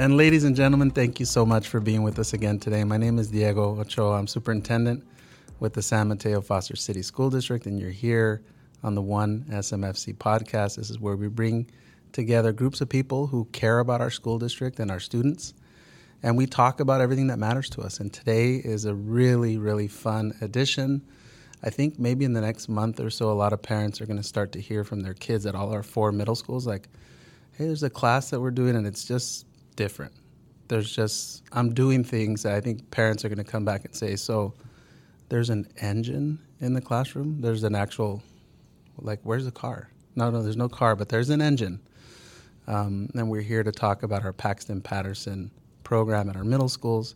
And ladies and gentlemen, thank you so much for being with us again today. My name is Diego Ochoa. I'm superintendent with the San Mateo Foster City School District, and you're here on the One SMFC podcast. This is where we bring together groups of people who care about our school district and our students, and we talk about everything that matters to us. And today is a really, really fun edition. I think maybe in the next month or so, a lot of parents are going to start to hear from their kids at all our four middle schools like, hey, there's a class that we're doing, and it's just different. There's just, I'm doing things that I think parents are going to come back and say, so there's an engine in the classroom. There's an actual, like, where's the car? No, no, there's no car, but there's an engine. Um, and we're here to talk about our Paxton Patterson program at our middle schools.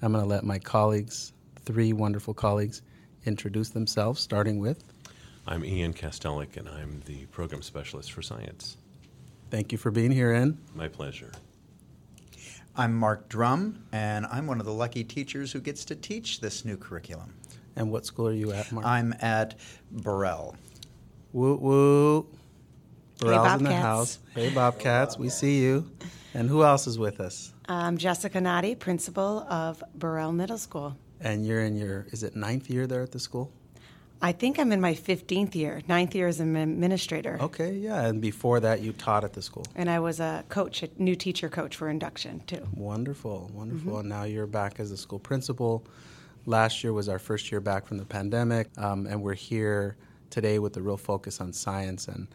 I'm going to let my colleagues, three wonderful colleagues, introduce themselves, starting with. I'm Ian Kastelic, and I'm the program specialist for science. Thank you for being here, Ian. My pleasure. I'm Mark Drumm, and I'm one of the lucky teachers who gets to teach this new curriculum. And what school are you at, Mark? I'm at Borel. Woo woo. Borel's hey, in the house. Hey, Bobcats, we see you. And who else is with us? I'm Jessica Notte, principal of Borel Middle School. And you're in your, is it ninth year there at the school? I think I'm in my 15th year, ninth year as an administrator. Okay, yeah. And before that, you taught at the school. And I was a coach, a new teacher coach for induction, too. Wonderful, wonderful. Mm-hmm. And now you're back as a school principal. Last year was our first year back from the pandemic, um, and we're here today with a real focus on science. And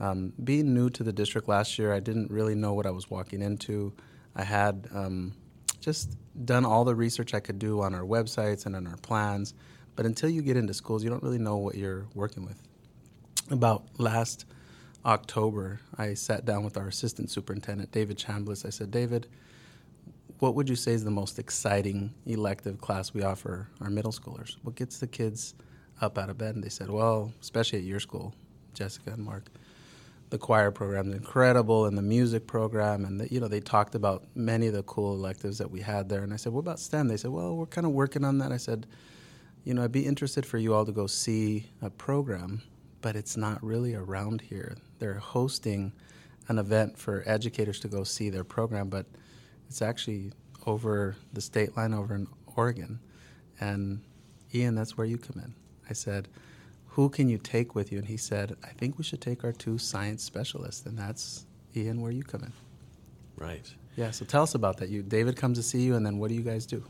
um, being new to the district last year, I didn't really know what I was walking into. I had um, just done all the research I could do on our websites and on our plans but until you get into schools, you don't really know what you're working with. About last October, I sat down with our assistant superintendent, David Chambliss. I said, David, what would you say is the most exciting elective class we offer our middle schoolers? What gets the kids up out of bed? And they said, well, especially at your school, Jessica and Mark, the choir program is incredible and the music program and the, you know they talked about many of the cool electives that we had there and i said what about stem they said well we're kind of working on that i said you know, I'd be interested for you all to go see a program, but it's not really around here. They're hosting an event for educators to go see their program, but it's actually over the state line over in Oregon. And Ian, that's where you come in. I said, Who can you take with you? And he said, I think we should take our two science specialists. And that's Ian, where you come in. Right. Yeah, so tell us about that. You David comes to see you, and then what do you guys do?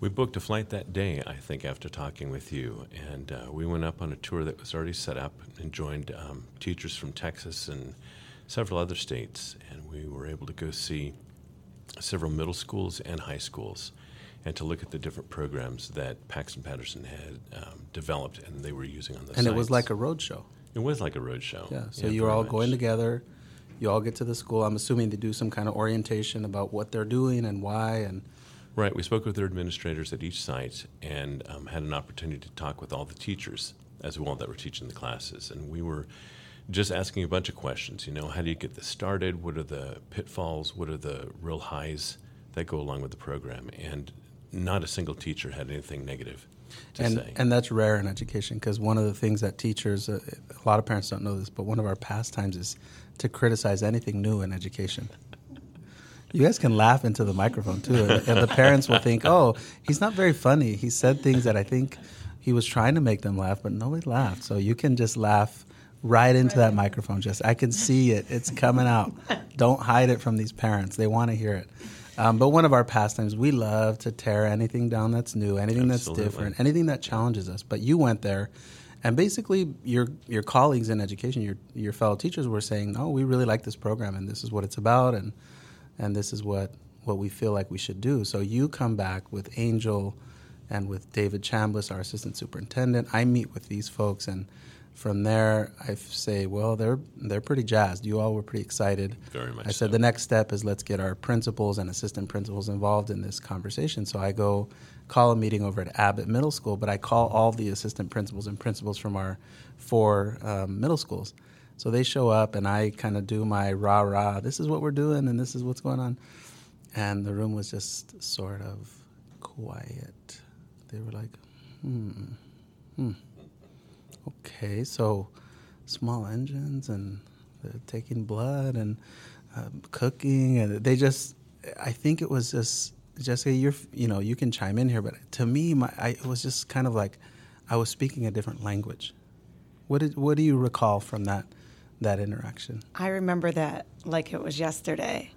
We booked a flight that day, I think, after talking with you, and uh, we went up on a tour that was already set up and joined um, teachers from Texas and several other states, and we were able to go see several middle schools and high schools, and to look at the different programs that Paxton Patterson had um, developed and they were using on the. And sites. it was like a road show. It was like a road show. Yeah. So yeah, you were all much. going together. You all get to the school. I'm assuming they do some kind of orientation about what they're doing and why and Right. We spoke with their administrators at each site and um, had an opportunity to talk with all the teachers as well that were teaching the classes. And we were just asking a bunch of questions. You know, how do you get this started? What are the pitfalls? What are the real highs that go along with the program? And not a single teacher had anything negative to and, say. And that's rare in education because one of the things that teachers, uh, a lot of parents don't know this, but one of our pastimes is to criticize anything new in education. You guys can laugh into the microphone too, and the parents will think, "Oh, he's not very funny. He said things that I think he was trying to make them laugh, but nobody laughed." So you can just laugh right into that microphone. Just I can see it; it's coming out. Don't hide it from these parents; they want to hear it. Um, but one of our pastimes, we love to tear anything down that's new, anything Absolutely. that's different, anything that challenges us. But you went there, and basically, your your colleagues in education, your your fellow teachers, were saying, "Oh, we really like this program, and this is what it's about." And and this is what what we feel like we should do. So you come back with Angel and with David Chambliss, our assistant superintendent. I meet with these folks, and from there I say, well, they're they're pretty jazzed. You all were pretty excited. Very much. I said so. the next step is let's get our principals and assistant principals involved in this conversation. So I go call a meeting over at Abbott Middle School, but I call all the assistant principals and principals from our four um, middle schools. So they show up, and I kind of do my rah rah. This is what we're doing, and this is what's going on. And the room was just sort of quiet. They were like, hmm, hmm. Okay, so small engines and taking blood and uh, cooking, and they just I think it was just Jessica. You're you know you can chime in here, but to me, my I, it was just kind of like I was speaking a different language. What did what do you recall from that that interaction? I remember that like it was yesterday.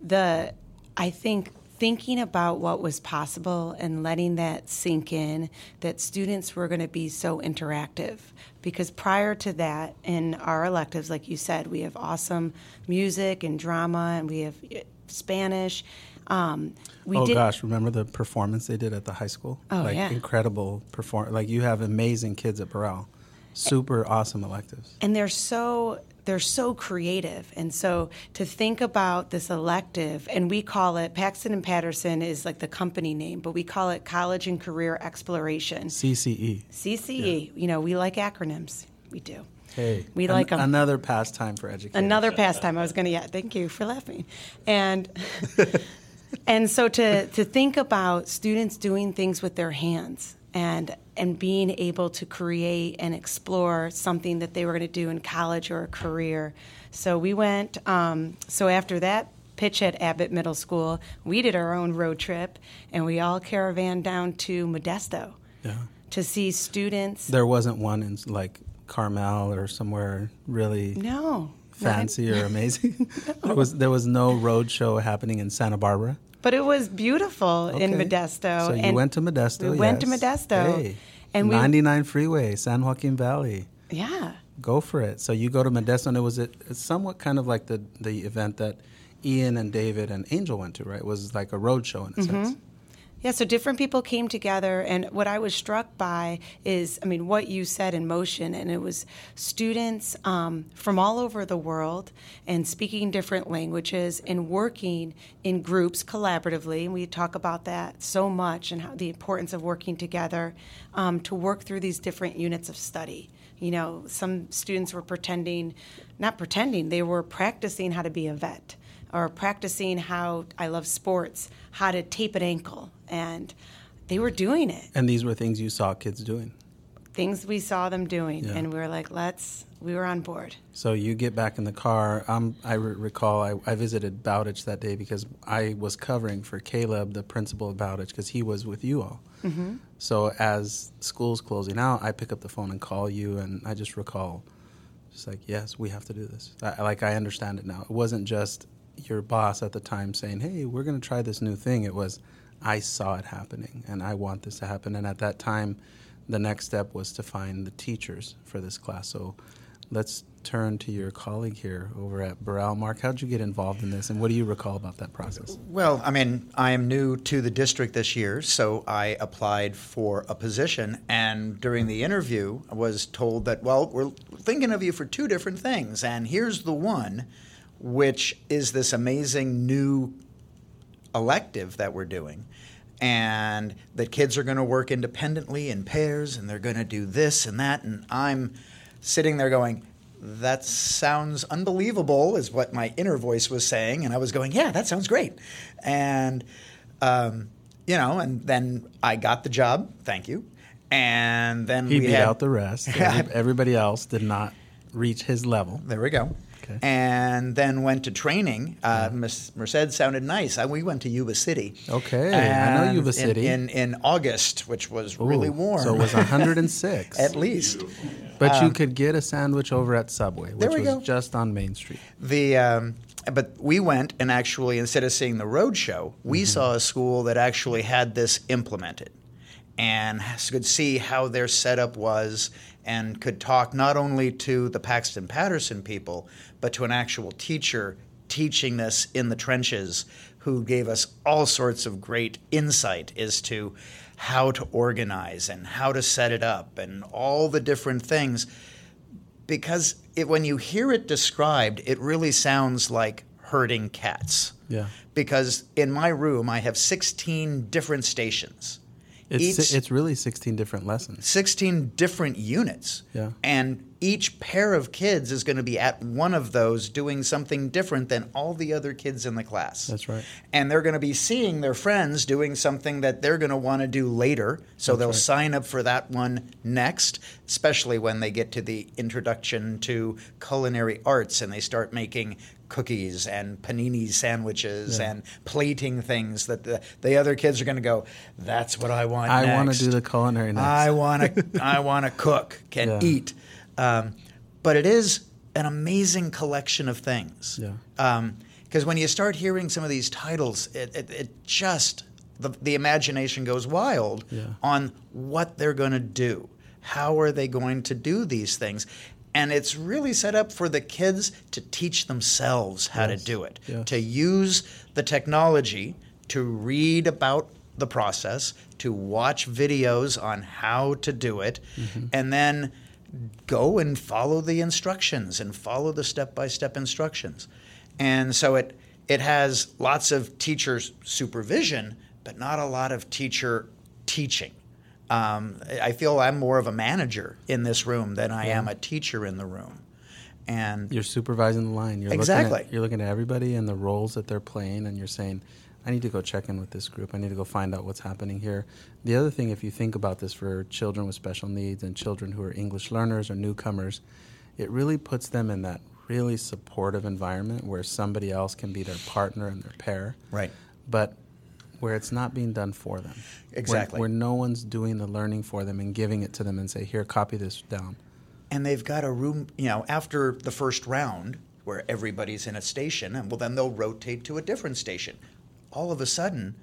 The I think thinking about what was possible and letting that sink in that students were going to be so interactive because prior to that in our electives like you said we have awesome music and drama and we have uh, spanish um, we oh did, gosh, remember the performance they did at the high school? Oh, like yeah. incredible perform. Like you have amazing kids at Borel, super awesome electives. and they're so they're so creative and so to think about this elective and we call it paxton and patterson is like the company name but we call it college and career exploration CCE. cce E. you know we like acronyms we do Hey, We an- them. Another pastime for education. another pastime i was going to yeah thank you for laughing and and so to to think about students doing things with their hands and and being able to create and explore something that they were going to do in college or a career so we went um, so after that pitch at abbott middle school we did our own road trip and we all caravan down to modesto Yeah. to see students There wasn't one in like Carmel or somewhere really no fancy or amazing. there was there was no road show happening in Santa Barbara. But it was beautiful in Modesto. So you and went to Modesto. We went to. Modesto. Hey, and we 99 freeway, San Joaquin Valley. yeah. Go for it. So you go to Modesto, and it was a, somewhat kind of like the the event that Ian and David and Angel went to. Right? It was like a road show in a Mm-hmm. sense. Yeah, so different people came together, and what I was struck by is, I mean, what you said in motion, and it was students um, from all over the world and speaking different languages and working in groups collaboratively. And we talk about that so much and how the importance of working together um, to work through these different units of study. You know, some students were pretending, not pretending, they were practicing how to be a vet or practicing how I love sports, how to tape an ankle, and they were doing it. And these were things you saw kids doing. Things we saw them doing, Yeah. and we were like, let's. We were on board. So you get back in the car. Um, I re- recall I, I visited Bowditch that day because I was covering for Caleb, the principal of Bowditch, because he was with you all. Mm-hmm. So as school's closing out, I pick up the phone and call you, and I just recall, just like, yes, we have to do this. I, like I understand it now. It wasn't just your boss at the time saying, "Hey, we're going to try this new thing." It was, I saw it happening, and I want this to happen. And at that time, the next step was to find the teachers for this class. So let's turn to your colleague here over at Borel. Mark, how did you get involved in this, and what do you recall about that process? Well, I mean, I am new to the district this year, so I applied for a position, and during the interview, I was told that, well, we're thinking of you for two different things, and here's the one, which is this amazing new elective that we're doing. And that kids are going to work independently in pairs and they're going to do this and that. And I'm sitting there going, that sounds unbelievable, is what my inner voice was saying. And I was going, yeah, that sounds great. And, um, you know, and then I got the job. Thank you. And then He we beat had, out the rest. Every- Everybody else did not reach his level. There we go. Okay. And then went to training. Uh, Miss Merced sounded nice. Uh, we went to Yuba City. Okay, I know Yuba City. In, in, August, which was really warm. So it was 106. At least. But you could get a sandwich over at Subway, which was go. just on Main Street. The um, but we went and actually instead of seeing the road show, we Mm-hmm. saw a school that actually had this implemented, and could see how their setup was, and could talk not only to the Paxton Patterson people, but to an actual teacher teaching this in the trenches, who gave us all sorts of great insight as to how to organize and how to set it up and all the different things because it, when you hear it described, it really sounds like herding cats. Yeah. Because in my room, I have 16 different stations. It's, Each- it's really 16 different lessons. 16 different units. Yeah. And each pair of kids is going to be at one of those doing something different than all the other kids in the class. That's right. And they're going to be seeing their friends doing something that they're going to want to do later. So they'll right. sign up for that one next, especially when they get to the introduction to culinary arts and they start making cookies and panini sandwiches yeah. and plating things that the, the other kids are going to go, that's what I want I want to do the culinary next. I want to I want to cook, can yeah. eat. Um, but it is an amazing collection of things. Yeah. Because um, when you start hearing some of these titles, it, it, it just the, the imagination goes wild yeah. on what they're going to do. How are they going to do these things? And it's really set up for the kids to teach themselves how yes. to do it, yes. to use the technology to read about the process, to watch videos on how to do it, mm-hmm. and then go and follow the instructions and follow the step by step instructions. And so it, it has lots of teacher supervision, but not a lot of teacher teaching. Um, I feel I'm more of a manager in this room than I yeah. am a teacher in the room. And you're supervising the line. You're exactly. Looking at, you're looking at everybody and the roles that they're playing, and you're saying, I need to go check in with this group. I need to go find out what's happening here. The other thing, if you think about this for children with special needs and children who are English learners or newcomers, it really puts them in that really supportive environment where somebody else can be their partner and their pair. Right. But where it's not being done for them. Exactly. Where, where, no one's doing the learning for them and giving it to them and say, here, copy this down. And they've got a room, you know, after the first round where everybody's in a station, and well, then they'll rotate to a different station. All of a sudden,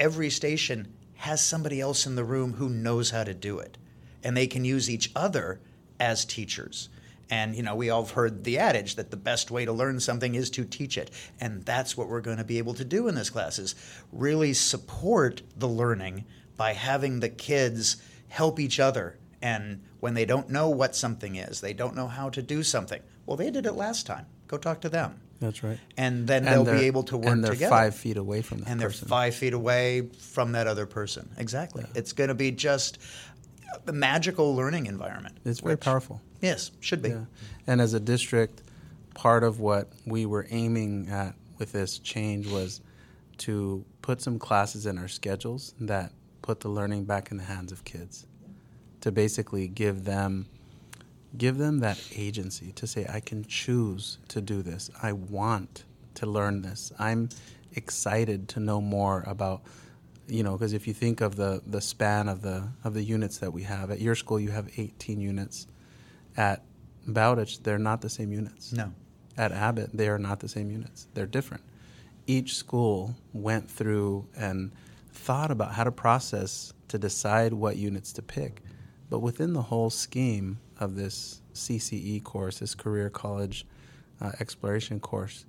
every station has somebody else in the room who knows how to do it. And they can use each other as teachers. And you know, we all have heard the adage that the best way to learn something is to teach it. And that's what we're going to be able to do in this class is really support the learning by having the kids help each other. And when they don't know what something is, they don't know how to do something. Well, they did it last time. Go talk to them. That's right. And then and they'll be able to work and they're together. five feet away from that And they're five feet away from that other person. Exactly. Yeah. It's going to be just a magical learning environment. It's very which, powerful. Yes, should be. Yeah. And as a district, part of what we were aiming at with this change was to put some classes in our schedules that put the learning back in the hands of kids. To basically give them give them that agency to say I can choose to do this. I want to learn this. I'm excited to know more about you know, because if you think of the, the span of the of the units that we have at your school, you have 18 units. At Bowditch, they're not the same units. No. At Abbott, they are not the same units. They're different. Each school went through and thought about how to process to decide what units to pick. But within the whole scheme of this CCE course, this career college uh, exploration course,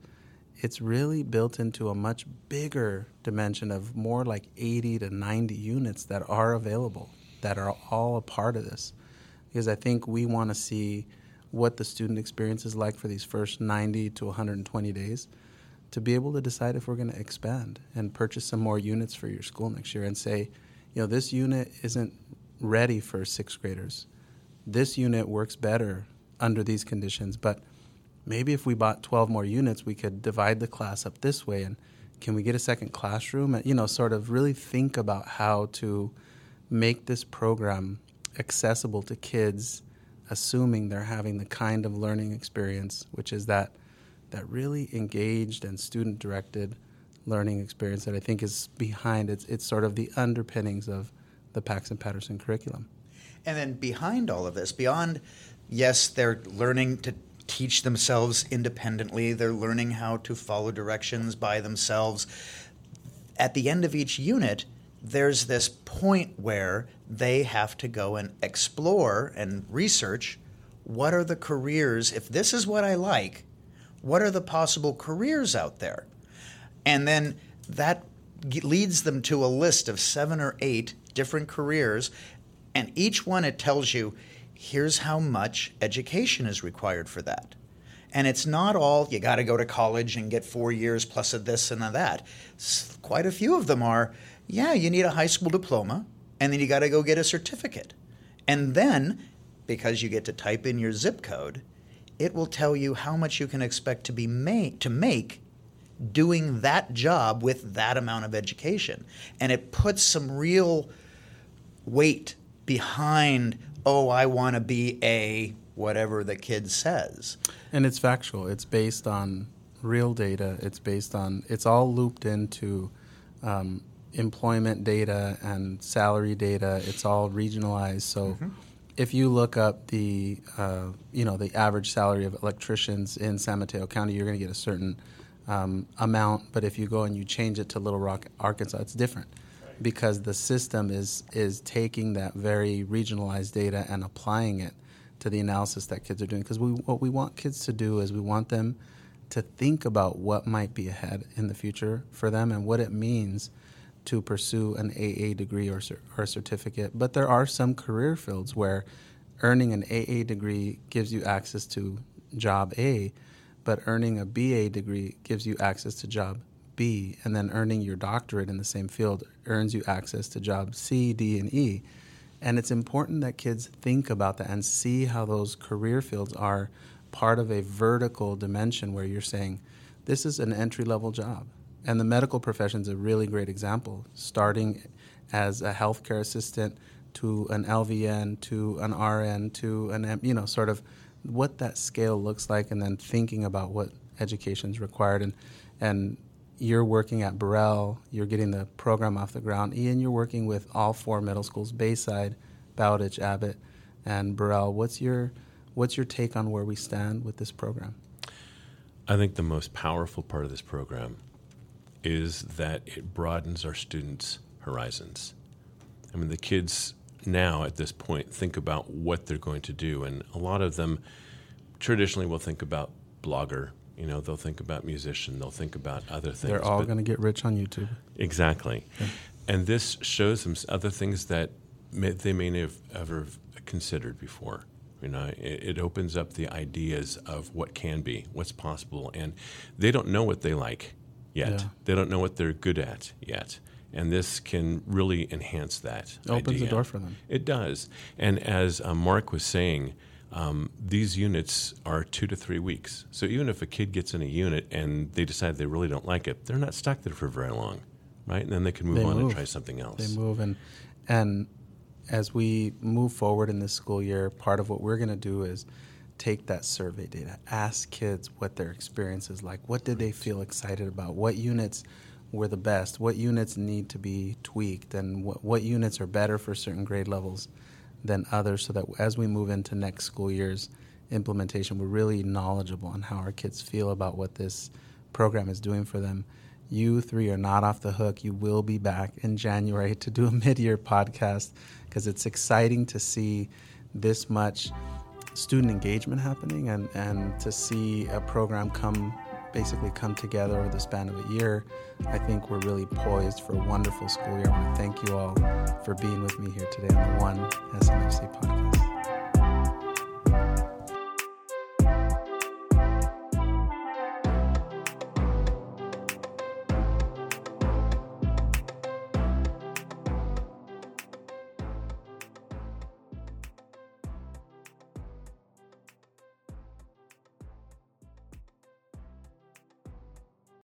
it's really built into a much bigger dimension of more like 80 to 90 units that are available, that are all a part of this. Because I think we want to see what the student experience is like for these first 90 to 120 days to be able to decide if we're going to expand and purchase some more units for your school next year and say, you know, this unit isn't ready for sixth graders. This unit works better under these conditions, but maybe if we bought 12 more units, we could divide the class up this way. And can we get a second classroom? And, you know, sort of really think about how to make this program accessible to kids, assuming they're having the kind of learning experience, which is that, that really engaged and student directed learning experience that I think is behind it's, it's sort of the underpinnings of the Paxton Patterson curriculum. And then behind all of this, beyond yes, they're learning to teach themselves independently. They're learning how to follow directions by themselves. At the end of each unit, there's this point where they have to go and explore and research what are the careers, if this is what I like, what are the possible careers out there? And then that leads them to a list of seven or eight different careers, and each one it tells you here's how much education is required for that. And it's not all you got to go to college and get four years plus a this and a that. Quite a few of them are, yeah, you need a high school diploma, and then you got to go get a certificate. And then, because you get to type in your zip code, it will tell you how much you can expect to be made to make doing that job with that amount of education. And it puts some real weight behind oh, I want to be a whatever the kid says. And it's factual. It's based on real data. It's based on, it's all looped into um, employment data and salary data. It's all regionalized. So mm-hmm. if you look up the, uh, you know, the average salary of electricians in San Mateo County, you're going to get a certain um, amount. But if you go and you change it to Little Rock, Arkansas, it's different because the system is is taking that very regionalized data and applying it to the analysis that kids are doing. Because we, what we want kids to do is we want them to think about what might be ahead in the future for them and what it means to pursue an AA degree or, or certificate. But there are some career fields where earning an AA degree gives you access to job A, but earning a BA degree gives you access to job B, and then earning your doctorate in the same field earns you access to job C, D, and E. And it's important that kids think about that and see how those career fields are part of a vertical dimension where you're saying, this is an entry level job. And the medical profession is a really great example, starting as a healthcare assistant to an LVN to an RN to an, you know, sort of what that scale looks like, and then thinking about what education is required. And, and you're working at Borel, you're getting the program off the ground. Ian, you're working with all four middle schools Bayside, Bowditch, Abbott, and Borel. What's your What's your take on where we stand with this program? I think the most powerful part of this program is that it broadens our students' horizons. I mean, the kids now at this point think about what they're going to do, and a lot of them traditionally will think about blogger. You know, they'll think about musician. They'll think about other things. They're all going to get rich on YouTube. Exactly, yeah. and this shows them other things that may, they may have ever considered before. You know, it, it, opens up the ideas of what can be, what's possible, and they don't know what they like yet. Yeah. They don't know what they're good at yet, and this can really enhance that. It opens the door for them. It does, and as uh, Mark was saying. Um, these units are two to three weeks. So even if a kid gets in a unit and they decide they really don't like it, they're not stuck there for very long, right? And then they can move they on move. and try something else. They move and and as we move forward in this school year, part of what we're going to do is take that survey data, ask kids what their experience is like. What did they feel excited about? What units were the best? What units need to be tweaked? And what, what units are better for certain grade levels than others so that as we move into next school year's implementation, we're really knowledgeable on how our kids feel about what this program is doing for them you three are not off the hook. You will be back in January to do a mid year podcast because it's exciting to see this much student engagement happening and, and to see a program come basically come together over the span of a year. I think we're really poised for a wonderful school year. I want to thank you all for being with me here today on the One SMFC podcast.